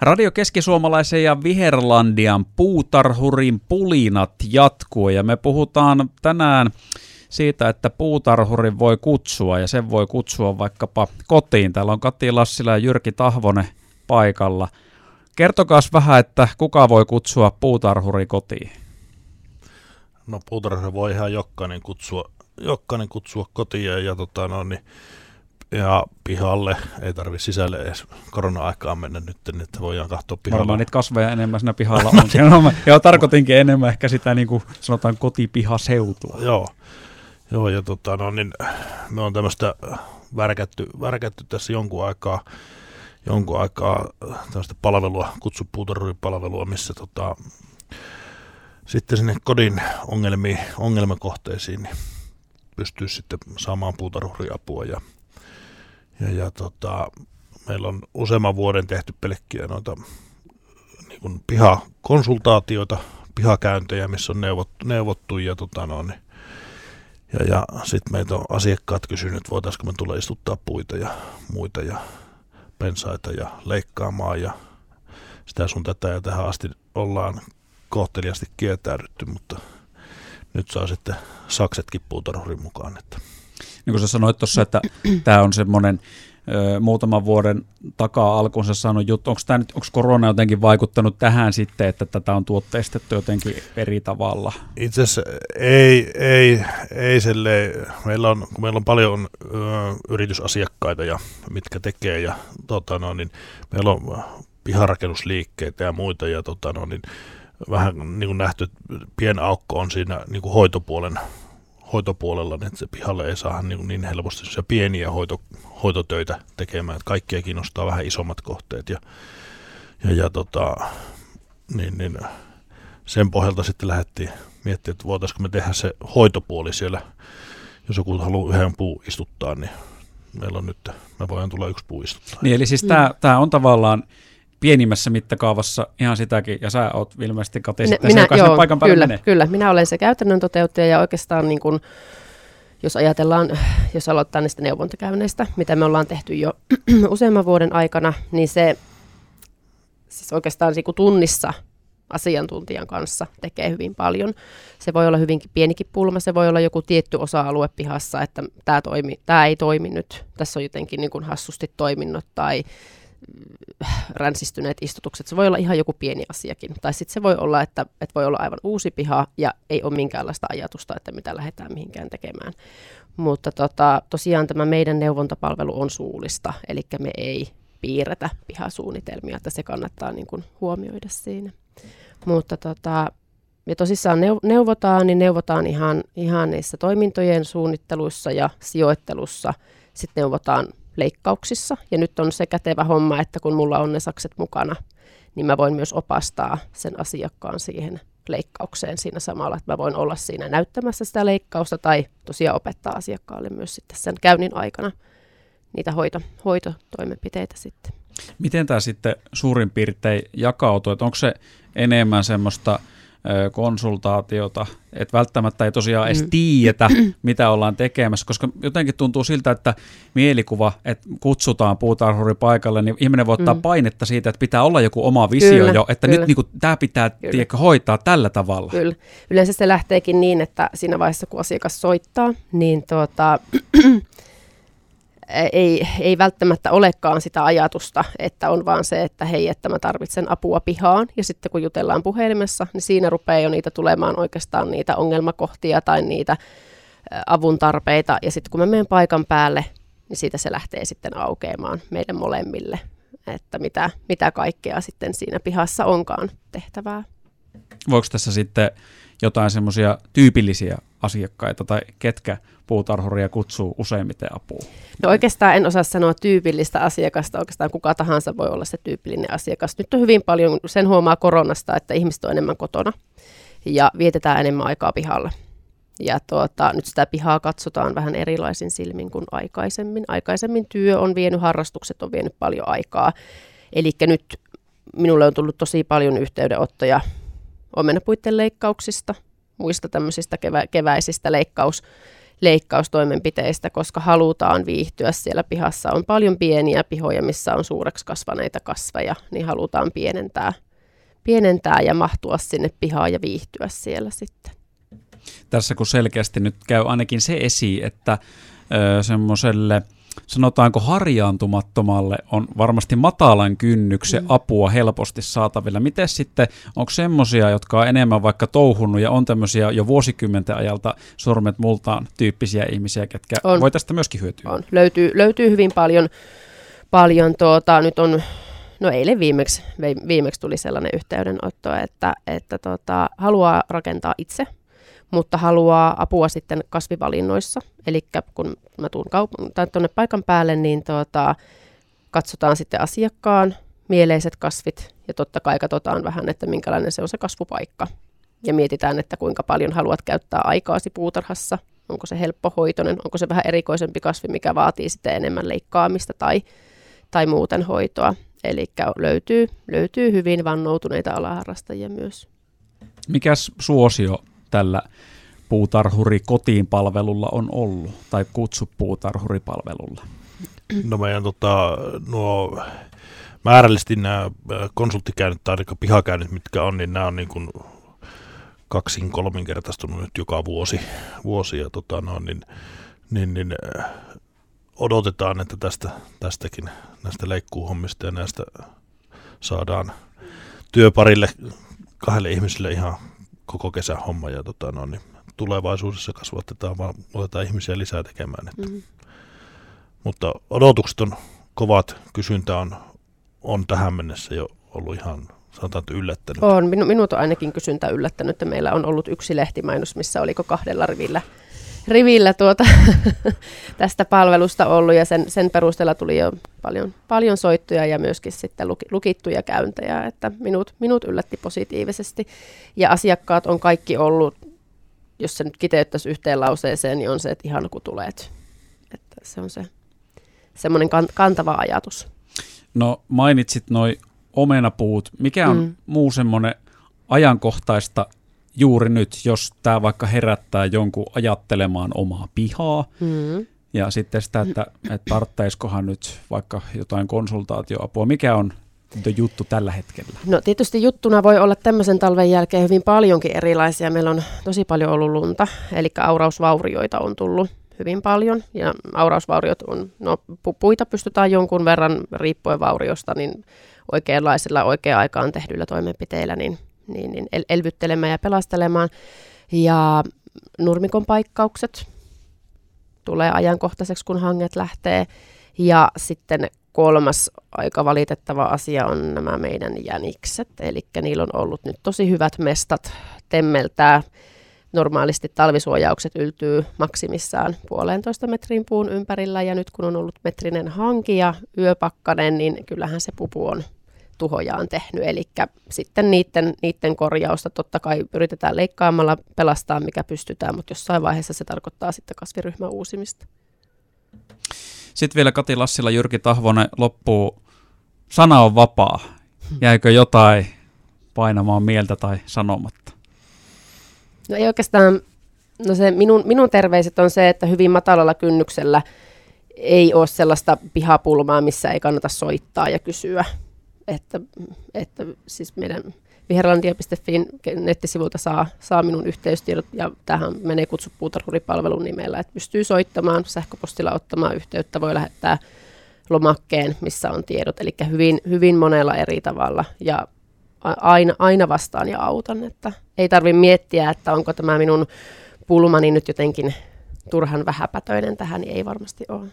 Radio Keskisuomalaisen ja Viherlandian puutarhurin pulinat jatkuu ja me puhutaan tänään siitä, että puutarhurin voi kutsua ja sen voi kutsua vaikkapa kotiin. Täällä on Kati Lassila ja Jyrki Tahvonen paikalla. Kertokaa vähän, että kuka voi kutsua puutarhuri kotiin? No puutarhuri voi ihan jokainen kutsua, jokainen kutsua kotiin ja, ja tota, no, niin ja pihalle, ei tarvi sisälle edes korona-aikaan mennä nyt, niin että voidaan katsoa pihalla. Varmaan niitä kasveja enemmän siinä pihalla on. Joo, tarkoitinkin enemmän ehkä sitä niin kuin sanotaan kotipihaseutua. Joo, Joo ja tota, no, niin, me on tämmöistä värkätty, värkätty tässä jonkun aikaa, jonkun aikaa tämmöistä palvelua, kutsupuutarhuripalvelua, missä tota, sitten sinne kodin ongelmiin, ongelmakohteisiin niin pystyy sitten saamaan puutarhuriapua ja ja, ja tota, meillä on useamman vuoden tehty pelkkiä noita niin kuin pihakonsultaatioita, pihakäyntejä, missä on neuvottu, neuvottu ja, tota, niin, ja, ja sitten meitä on asiakkaat kysynyt, voitaisiinko me tulla istuttaa puita ja muita ja pensaita ja leikkaamaan ja sitä sun tätä ja tähän asti ollaan kohteliasti kietäydytty, mutta nyt saa sitten saksetkin puutarhurin mukaan. Että niin kuin sä sanoit tuossa, että tämä on semmoinen muutaman vuoden takaa alkuunsa saanut juttu. Onko, tämä nyt, onko korona jotenkin vaikuttanut tähän sitten, että tätä on tuotteistettu jotenkin eri tavalla? Itse asiassa ei, ei, ei selleen. Meillä on, kun meillä on paljon ö, yritysasiakkaita, ja, mitkä tekee, ja tota, no, niin meillä on piharakennusliikkeitä ja muita, ja tota, no, niin, vähän niin kuin nähty, pien aukko on siinä niin kuin hoitopuolen hoitopuolella, niin että se pihalle ei saa niin, niin helposti pieniä hoito, hoitotöitä tekemään, että kaikkia kiinnostaa vähän isommat kohteet ja, ja, ja tota, niin, niin, sen pohjalta sitten lähdettiin miettimään, että voitaisiinko me tehdä se hoitopuoli siellä, jos joku haluaa yhden puu istuttaa, niin meillä on nyt, me voidaan tulla yksi puu istuttaa. Niin eli siis mm. tämä on tavallaan pienimmässä mittakaavassa ihan sitäkin, ja sä oot ilmeisesti Kati sitten minä, se, joo, paikan päälle kyllä, menee. kyllä, minä olen se käytännön toteuttaja, ja oikeastaan niin kuin, jos ajatellaan, jos aloittaa niistä neuvontakäynneistä, mitä me ollaan tehty jo useamman vuoden aikana, niin se siis oikeastaan niin kuin tunnissa asiantuntijan kanssa tekee hyvin paljon. Se voi olla hyvinkin pienikin pulma, se voi olla joku tietty osa-alue pihassa, että tämä, toimi, tämä ei toimi nyt, tässä on jotenkin niin kuin hassusti toiminnot tai ränsistyneet istutukset. Se voi olla ihan joku pieni asiakin. Tai sitten se voi olla, että, että voi olla aivan uusi piha ja ei ole minkäänlaista ajatusta, että mitä lähdetään mihinkään tekemään. Mutta tota, tosiaan tämä meidän neuvontapalvelu on suullista, eli me ei piirretä pihasuunnitelmia, että se kannattaa niin kuin huomioida siinä. Mutta tota, me tosissaan neuvotaan, niin neuvotaan ihan, ihan niissä toimintojen suunnitteluissa ja sijoittelussa. Sitten neuvotaan leikkauksissa. Ja nyt on se kätevä homma, että kun mulla on ne sakset mukana, niin mä voin myös opastaa sen asiakkaan siihen leikkaukseen siinä samalla, että mä voin olla siinä näyttämässä sitä leikkausta tai tosiaan opettaa asiakkaalle myös sitten sen käynnin aikana niitä hoito, hoitotoimenpiteitä sitten. Miten tämä sitten suurin piirtein jakautuu, että onko se enemmän semmoista konsultaatiota, että välttämättä ei tosiaan edes mm. tiedetä, mitä ollaan tekemässä, koska jotenkin tuntuu siltä, että mielikuva, että kutsutaan puutarhuri paikalle, niin ihminen voi ottaa mm. painetta siitä, että pitää olla joku oma visio kyllä, jo, että kyllä. nyt niin tämä pitää tiedätkö, hoitaa tällä tavalla. Kyllä. Yleensä se lähteekin niin, että siinä vaiheessa, kun asiakas soittaa, niin tuota, ei, ei välttämättä olekaan sitä ajatusta, että on vaan se, että hei, että mä tarvitsen apua pihaan. Ja sitten kun jutellaan puhelimessa, niin siinä rupeaa jo niitä tulemaan oikeastaan niitä ongelmakohtia tai niitä avun tarpeita. Ja sitten kun mä menen paikan päälle, niin siitä se lähtee sitten aukeamaan meille molemmille, että mitä, mitä kaikkea sitten siinä pihassa onkaan tehtävää. Voiko tässä sitten jotain semmoisia tyypillisiä asiakkaita tai ketkä puutarhuria kutsuu useimmiten apuun? No oikeastaan en osaa sanoa tyypillistä asiakasta, oikeastaan kuka tahansa voi olla se tyypillinen asiakas. Nyt on hyvin paljon, sen huomaa koronasta, että ihmiset on enemmän kotona ja vietetään enemmän aikaa pihalla. Ja tuota, nyt sitä pihaa katsotaan vähän erilaisin silmin kuin aikaisemmin. Aikaisemmin työ on vienyt, harrastukset on vienyt paljon aikaa. Eli nyt minulle on tullut tosi paljon yhteydenottoja omenapuitten leikkauksista, muista tämmöisistä kevä, keväisistä leikkaus, leikkaustoimenpiteistä, koska halutaan viihtyä siellä pihassa. On paljon pieniä pihoja, missä on suureksi kasvaneita kasveja, niin halutaan pienentää, pienentää ja mahtua sinne pihaan ja viihtyä siellä sitten. Tässä kun selkeästi nyt käy ainakin se esi, että semmoiselle – sanotaanko harjaantumattomalle on varmasti matalan kynnyksen mm. apua helposti saatavilla. Miten sitten, onko semmoisia, jotka on enemmän vaikka touhunut ja on tämmöisiä jo vuosikymmenten ajalta sormet multaan tyyppisiä ihmisiä, ketkä on. voi tästä myöskin hyötyä? On. Löytyy, löytyy hyvin paljon, paljon tuota, nyt on No eilen viimeksi, viimeksi tuli sellainen yhteydenotto, että, että tota, haluaa rakentaa itse mutta haluaa apua sitten kasvivalinnoissa. Eli kun mä tuun kaup- tai tuonne paikan päälle, niin tuota, katsotaan sitten asiakkaan mieleiset kasvit ja totta kai katsotaan vähän, että minkälainen se on se kasvupaikka. Ja mietitään, että kuinka paljon haluat käyttää aikaasi puutarhassa, onko se helppohoitoinen, onko se vähän erikoisempi kasvi, mikä vaatii sitten enemmän leikkaamista tai, tai muuten hoitoa. Eli löytyy, löytyy hyvin vannoutuneita alaharrastajia myös. Mikäs suosio tällä puutarhuri kotiin palvelulla on ollut, tai kutsu puutarhuripalvelulla? No meidän tota, nuo määrällisesti nämä äh, konsulttikäynnit tai pihakäynnit, mitkä on, niin nämä on niin kuin kaksin kolminkertaistunut nyt joka vuosi, vuosi ja tota, no, niin, niin, niin, äh, odotetaan, että tästä, tästäkin näistä leikkuuhommista ja näistä saadaan työparille kahdelle ihmiselle ihan koko kesä homma ja tota, no, niin tulevaisuudessa kasvatetaan, vaan otetaan ihmisiä lisää tekemään. Että. Mm. Mutta odotukset on kovat, kysyntä on, on tähän mennessä jo ollut ihan sanotaan, että yllättänyt. On, minu, minut on ainakin kysyntä yllättänyt, että meillä on ollut yksi lehtimainos, missä oliko kahdella rivillä rivillä tuota, tästä palvelusta ollut ja sen, sen perusteella tuli jo paljon, paljon soittuja ja myöskin sitten luki, lukittuja käyntejä, että minut, minut yllätti positiivisesti. Ja asiakkaat on kaikki ollut, jos se nyt kiteyttäisi yhteen lauseeseen, niin on se, että ihan kun tulet. Että se on se semmoinen kantava ajatus. No mainitsit noin omenapuut. Mikä on mm. muu semmoinen ajankohtaista juuri nyt, jos tämä vaikka herättää jonkun ajattelemaan omaa pihaa, mm. ja sitten sitä, että, että tarvitsisikohan nyt vaikka jotain konsultaatioapua, mikä on juttu tällä hetkellä? No tietysti juttuna voi olla tämmöisen talven jälkeen hyvin paljonkin erilaisia. Meillä on tosi paljon ollut lunta, eli aurausvaurioita on tullut hyvin paljon. Ja aurausvauriot on, no puita pystytään jonkun verran riippuen vauriosta, niin oikeanlaisilla oikea aikaan tehdyillä toimenpiteillä, niin niin, niin el- elvyttelemään ja pelastelemaan. Ja nurmikon paikkaukset tulee ajankohtaiseksi, kun hanget lähtee. Ja sitten kolmas aika valitettava asia on nämä meidän jänikset. Eli niillä on ollut nyt tosi hyvät mestat temmeltää. Normaalisti talvisuojaukset yltyy maksimissaan puolentoista metrin puun ympärillä ja nyt kun on ollut metrinen hanki ja yöpakkanen, niin kyllähän se pupu on tuhojaan tehnyt. Eli sitten niiden, niiden korjausta totta kai yritetään leikkaamalla pelastaa, mikä pystytään, mutta jossain vaiheessa se tarkoittaa sitten kasviryhmän uusimista. Sitten vielä Kati Lassila, Jyrki Tahvonen loppuu. Sana on vapaa. Jäikö jotain painamaan mieltä tai sanomatta? No ei oikeastaan, no se minun, minun terveiset on se, että hyvin matalalla kynnyksellä ei ole sellaista pihapulmaa, missä ei kannata soittaa ja kysyä että, että siis meidän viherlandia.fi nettisivulta saa, saa minun yhteystiedot ja tähän menee kutsu puutarhuripalvelun nimellä, että pystyy soittamaan, sähköpostilla ottamaan yhteyttä, voi lähettää lomakkeen, missä on tiedot, eli hyvin, hyvin monella eri tavalla ja aina, aina vastaan ja autan, että ei tarvitse miettiä, että onko tämä minun pulmani nyt jotenkin turhan vähäpätöinen tähän, niin ei varmasti ole.